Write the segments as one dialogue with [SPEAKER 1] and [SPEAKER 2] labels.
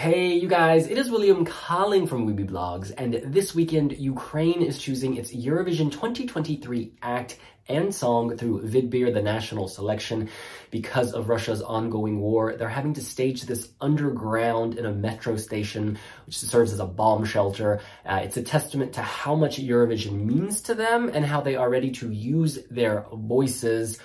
[SPEAKER 1] Hey, you guys, it is William calling from Wiwibloggs, and this weekend, Ukraine is choosing its Eurovision 2023 act and song through Vidbir, the national selection. Because of Russia's ongoing war, they're having to stage this underground in a metro station, which serves as a bomb shelter. Uh, it's a testament to how much Eurovision means to them and how they are ready to use their voices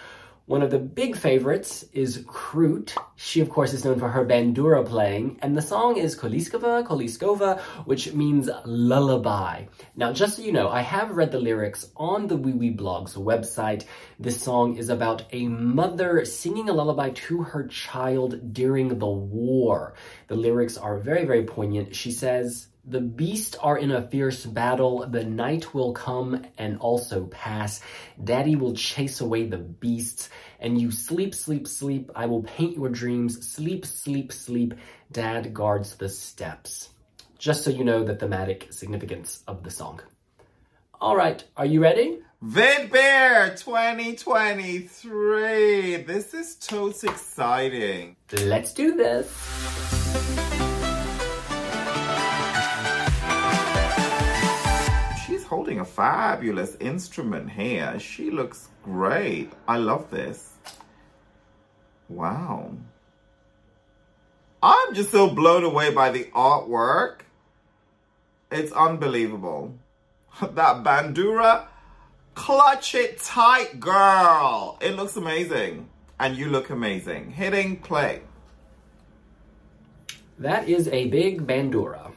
[SPEAKER 1] one of the big favorites is Krut. She, of course, is known for her bandura playing, and the song is Koliskova, Koliskova, which means lullaby. Now, just so you know, I have read the lyrics on the Wiwibloggs website. This song is about a mother singing a lullaby to her child during the war. The lyrics are very, very poignant. She says, the beasts are in a fierce battle. The night will come and also pass. Daddy will chase away the beasts. And you sleep, sleep, sleep. I will paint your dreams. Sleep, sleep, sleep. Dad guards the steps. Just so you know the thematic significance of the song. All right, are you ready?
[SPEAKER 2] Vidbir 2023. This is totes exciting.
[SPEAKER 1] Let's do this.
[SPEAKER 2] A fabulous instrument here. She looks great. I love this. Wow. I'm just so blown away by the artwork. It's unbelievable. that bandura, clutch it tight, girl. It looks amazing. And you look amazing. Hitting play.
[SPEAKER 1] That is a big bandura.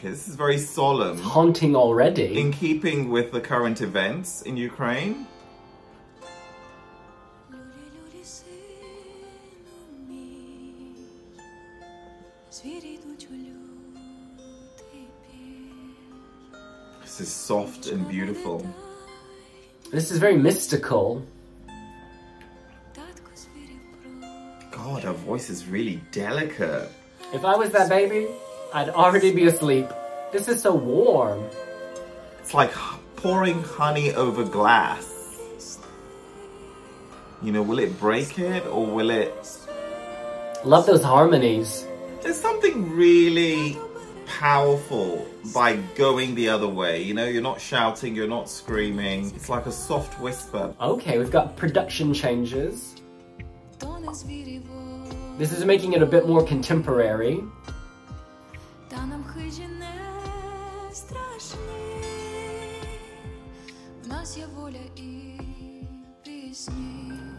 [SPEAKER 2] Okay, this is very solemn.
[SPEAKER 1] Haunting already.
[SPEAKER 2] In keeping with the current events in Ukraine. This is soft and beautiful.
[SPEAKER 1] This is very mystical.
[SPEAKER 2] God, her voice is really delicate.
[SPEAKER 1] If I was that baby, I'd already be asleep. This is so warm.
[SPEAKER 2] It's like pouring honey over glass. You know, will it break it or will it...
[SPEAKER 1] Love those harmonies.
[SPEAKER 2] There's something really powerful by going the other way. You know, you're not shouting, you're not screaming. It's like a soft whisper.
[SPEAKER 1] Okay, we've got production changes. This is making it a bit more contemporary.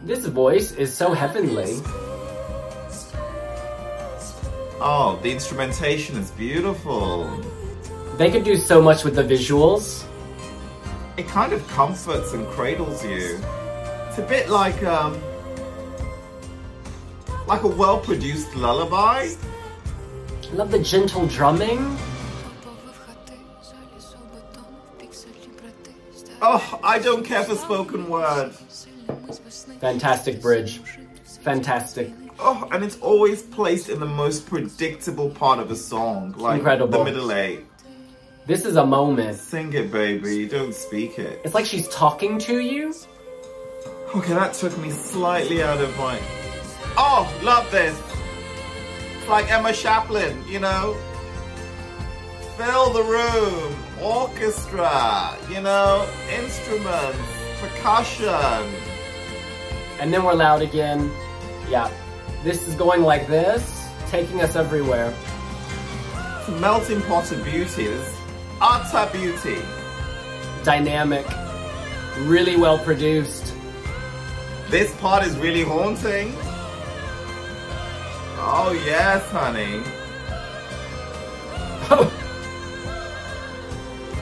[SPEAKER 1] This voice is so heavenly.
[SPEAKER 2] Oh, the instrumentation is beautiful.
[SPEAKER 1] They could do so much with the visuals.
[SPEAKER 2] It kind of comforts and cradles you. It's a bit like um like a well-produced lullaby.
[SPEAKER 1] I love the gentle drumming.
[SPEAKER 2] Oh, I don't care for spoken word.
[SPEAKER 1] Fantastic bridge. Fantastic.
[SPEAKER 2] Oh, and it's always placed in the most predictable part of a song, like Incredible. the middle eight.
[SPEAKER 1] This is a moment.
[SPEAKER 2] Sing it, baby. Don't speak it.
[SPEAKER 1] It's like she's talking to you.
[SPEAKER 2] Okay, that took me slightly out of my... Oh, love this. It's like Emma Shapplin, you know? Fill the room. Orchestra, you know? Instruments, percussion.
[SPEAKER 1] And then we're loud again. Yeah. This is going like this, taking us everywhere.
[SPEAKER 2] It's a melting pot of beauty. It's utter beauty.
[SPEAKER 1] Dynamic. Really well produced.
[SPEAKER 2] This part is really haunting. Oh yes, honey.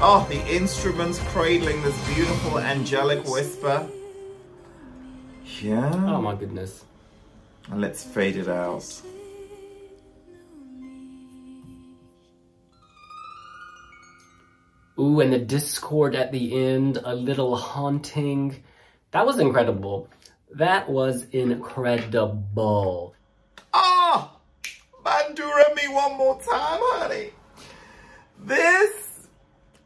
[SPEAKER 2] Oh, the instruments cradling this beautiful angelic whisper. Yeah.
[SPEAKER 1] Oh my goodness.
[SPEAKER 2] And let's fade it out.
[SPEAKER 1] Ooh, and the discord at the end, a little haunting. That was incredible. That was incredible.
[SPEAKER 2] Ah! Oh, Bandura me one more time, honey. This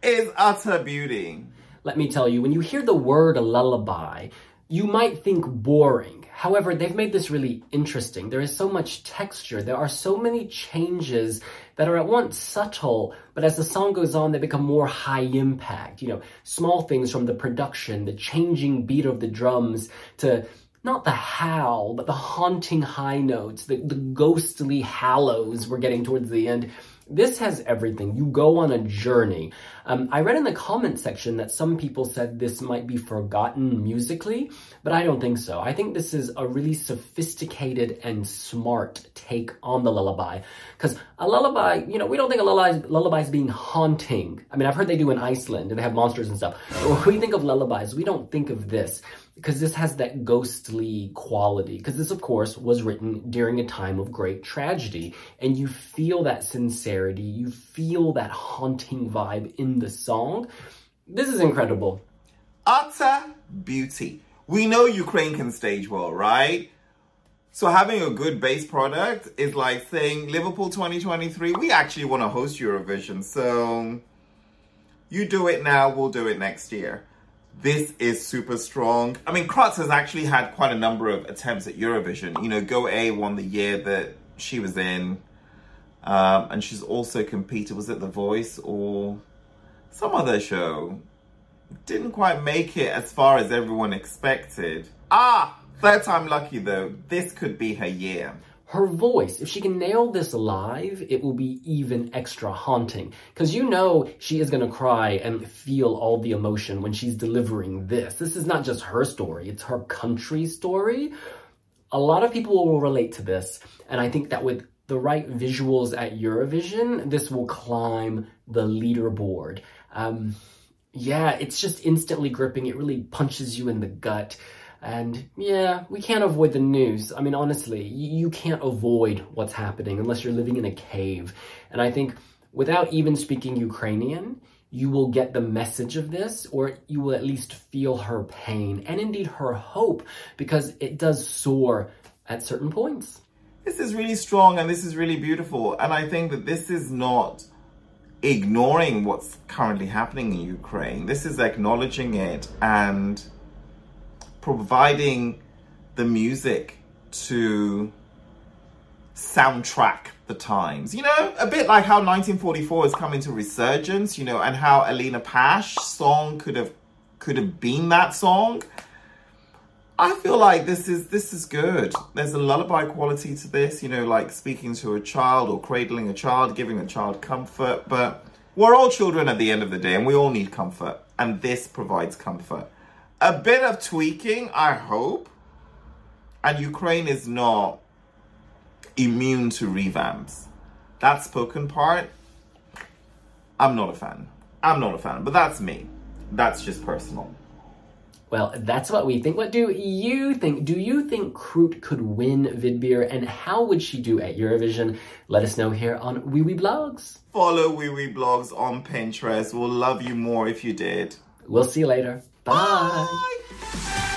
[SPEAKER 2] is utter beauty.
[SPEAKER 1] Let me tell you, when you hear the word lullaby, you might think boring. However, they've made this really interesting. There is so much texture. There are so many changes that are at once subtle, but as the song goes on, they become more high impact. You know, small things from the production, the changing beat of the drums to not the howl, but the haunting high notes, the, the ghostly hallows we're getting towards the end. This has everything. You go on a journey. Um, I read in the comment section that some people said this might be forgotten musically, but I don't think so. I think this is a really sophisticated and smart take on the lullaby. Because a lullaby, you know, we don't think of lullabies, lullabies being haunting. I mean, I've heard they do in Iceland and they have monsters and stuff. But when we think of lullabies, we don't think of this because this has that ghostly quality. Because this, of course, was written during a time of great tragedy. And you feel that sincerity, you feel that haunting vibe in the song. This is incredible.
[SPEAKER 2] Utter beauty. We know Ukraine can stage well, right? So having a good base product is like saying Liverpool 2023, we actually want to host Eurovision. So you do it now, we'll do it next year. This is super strong. I mean, Krutz has actually had quite a number of attempts at Eurovision. You know, Go A won the year that she was in. Um, and she's also competed, was it The Voice or some other show? Didn't quite make it as far as everyone expected. Ah, third time lucky though. This could be her year
[SPEAKER 1] her voice, if she can nail this live, it will be even extra haunting. Because you know she is going to cry and feel all the emotion when she's delivering this. This is not just her story, it's her country story. A lot of people will relate to this. And I think that with the right visuals at Eurovision, this will climb the leaderboard. Um, yeah, it's just instantly gripping. It really punches you in the gut. And yeah, we can't avoid the news. I mean, honestly, you can't avoid what's happening unless you're living in a cave. And I think without even speaking Ukrainian, you will get the message of this, or you will at least feel her pain and indeed her hope, because it does soar at certain points.
[SPEAKER 2] This is really strong and this is really beautiful. And I think that this is not ignoring what's currently happening in Ukraine. This is acknowledging it and providing the music to soundtrack the times. You know, a bit like how 1944 has come into resurgence, you know, and how Alina Pash song could have could have been that song. I feel like this is this is good. There's a lullaby quality to this, you know, like speaking to a child or cradling a child, giving a child comfort, but we're all children at the end of the day and we all need comfort and this provides comfort a bit of tweaking, I hope. And Ukraine is not immune to revamps. That spoken part, I'm not a fan. I'm not a fan, but that's me. That's just personal.
[SPEAKER 1] Well, that's what we think. What do you think? Do you think Krut could win Vidbir and how would she do at Eurovision? Let us know here on Wiwibloggs.
[SPEAKER 2] Follow Wiwibloggs on Pinterest. We'll love you more if you did.
[SPEAKER 1] We'll see you later. Bye. Bye.